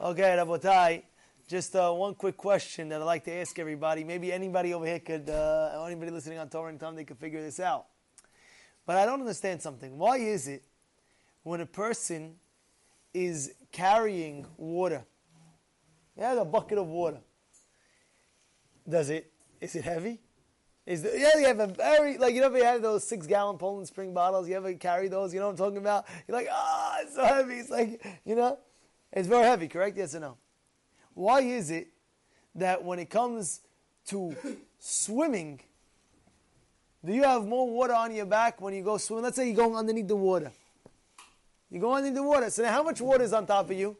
Okay, Rabotai, just uh, one quick question that I'd like to ask everybody. Maybe anybody over here could, uh, anybody listening on Torah Anytime, they could figure this out. But I don't understand something. Why is it when a person is carrying water, he has a bucket of water, does it, is it heavy? Is the, yeah, you have a very, like, you know, you have those six gallon Poland Spring bottles, you ever carry those, you know what I'm talking about? You're like, ah, oh, it's so heavy. It's like, you know? It's very heavy, correct? Yes or no? Why is it that when it comes to swimming, do you have more water on your back when you go swimming? Let's say you're going underneath the water. You go underneath the water. So now how much water is on top of you?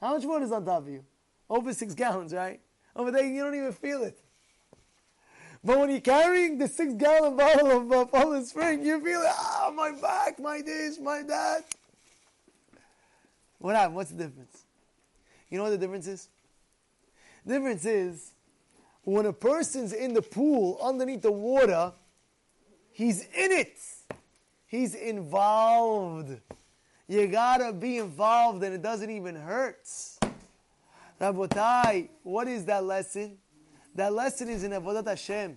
How much water is on top of you? Over six gallons, right? Over there, you don't even feel it. But when you're carrying the six gallon bottle of uh, Poland Spring, you feel it. Ah, my back, my this, my that. What happened? What's the difference? You know what the difference is? The difference is when a person's in the pool underneath the water, he's in it. He's involved. You gotta be involved and it doesn't even hurt. Rabotai, what is that lesson? That lesson is in Avodat Hashem.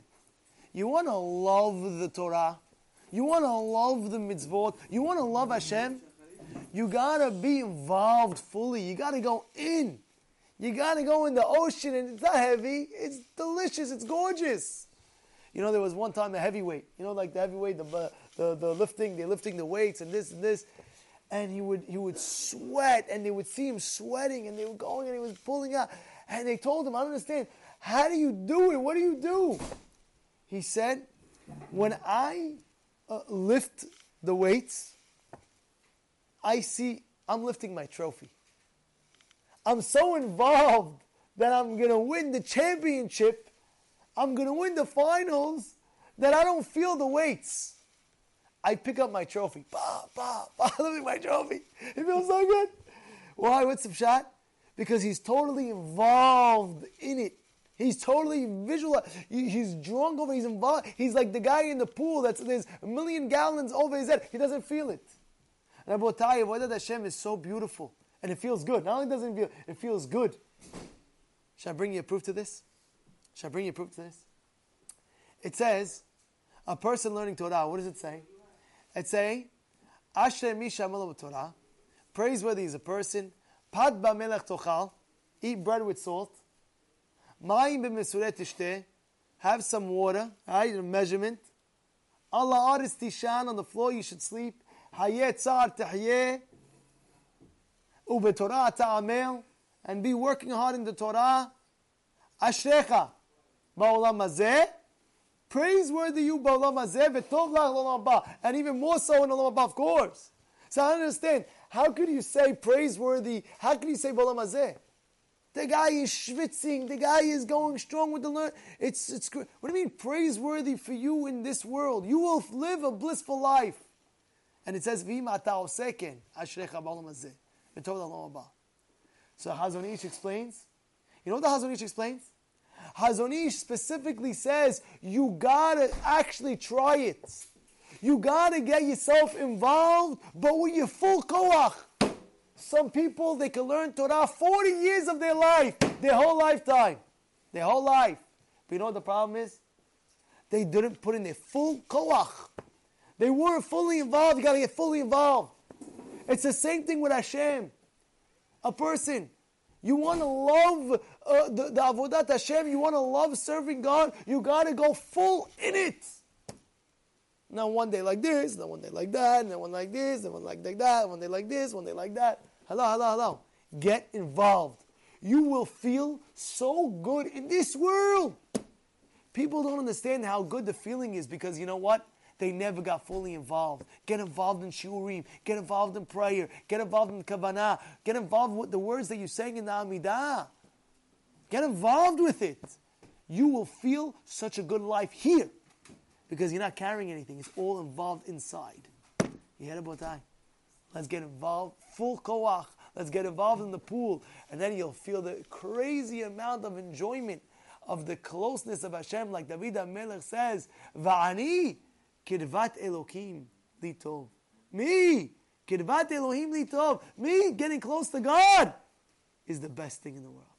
You wanna love the Torah. You wanna love the mitzvot. You wanna love Hashem. You gotta be involved fully. You gotta go in. You gotta go in the ocean, and it's not heavy. It's delicious. It's gorgeous. You know, there was one time a heavyweight. You know, like the heavyweight, the the, the lifting, they're lifting the weights and this and this, and he would he would sweat, and they would see him sweating, and they were going, and he was pulling out, and they told him, "I don't understand. How do you do it? What do you do?" He said, "When I uh, lift the weights." I see I'm lifting my trophy. I'm so involved that I'm going to win the championship. I'm going to win the finals that I don't feel the weights. I pick up my trophy. Bah, bah, bah, lifting my trophy. It feels so good. Why? What's the shot? Because he's totally involved in it. He's totally visual. He's drunk over. He's involved. He's like the guy in the pool that's there's a million gallons over his head. He doesn't feel it. Rabotai, Avodat Hashem is so beautiful. And it feels good. Not only does it feel, it feels good. Shall I bring you a proof to this? Shall I bring you a proof to this? It says, a person learning Torah, what does it say? It say, Asher Misha Torah, praiseworthy is a person, Pad Melech Tochal, eat bread with salt, Mayim b'mesuret tishteh, have some water, right, a measurement. Al ha'aretz tishan, on the floor you should sleep. Haye Tzar Ubetorah Ta'amel, and be working hard in the Torah. Ashrecha, Ba'olam praiseworthy you Ba'olam Hazeh, V'tov Lach and even more so in Olam of course. So I understand, how could you say praiseworthy, how could you say Ba'olam The guy is schwitzing. The guy is going strong with the learn. It's, it's, what do you mean praiseworthy for you in this world? You will live a blissful life. And it says, V'im ata ashrecha ba'olam hazeh. So Hazon Ish explains. You know what the Hazon Ish explains? Hazon Ish specifically says, you gotta actually try it. You gotta get yourself involved, but with your full koach. Some people, they can learn Torah 40 years of their life, their whole lifetime, their whole life. But you know what the problem is? They didn't put in their full koach. They weren't fully involved. You got to get fully involved. It's the same thing with Hashem. A person, you want to love uh, the, the Avodat Hashem, you want to love serving God, you got to go full in it. Now, one day like this, then one day like that, and then one like this, then one like that, one day like this, one day like that. Hello, hello, hello. Get involved. You will feel so good in this world. People don't understand how good the feeling is because you know what? They never got fully involved. Get involved in shiurim. Get involved in prayer. Get involved in kavanah. Get involved with the words that you sang in the Amidah. Get involved with it. You will feel such a good life here because you're not carrying anything. It's all involved inside. You heard about that? Let's get involved. Full koach. Let's get involved in the pool. And then you'll feel the crazy amount of enjoyment of the closeness of Hashem, like David HaMelech says, Va'ani Kirvat Elokim litov. Me, Kirvat Elohim litov. Me getting close to God. is the best thing in the world.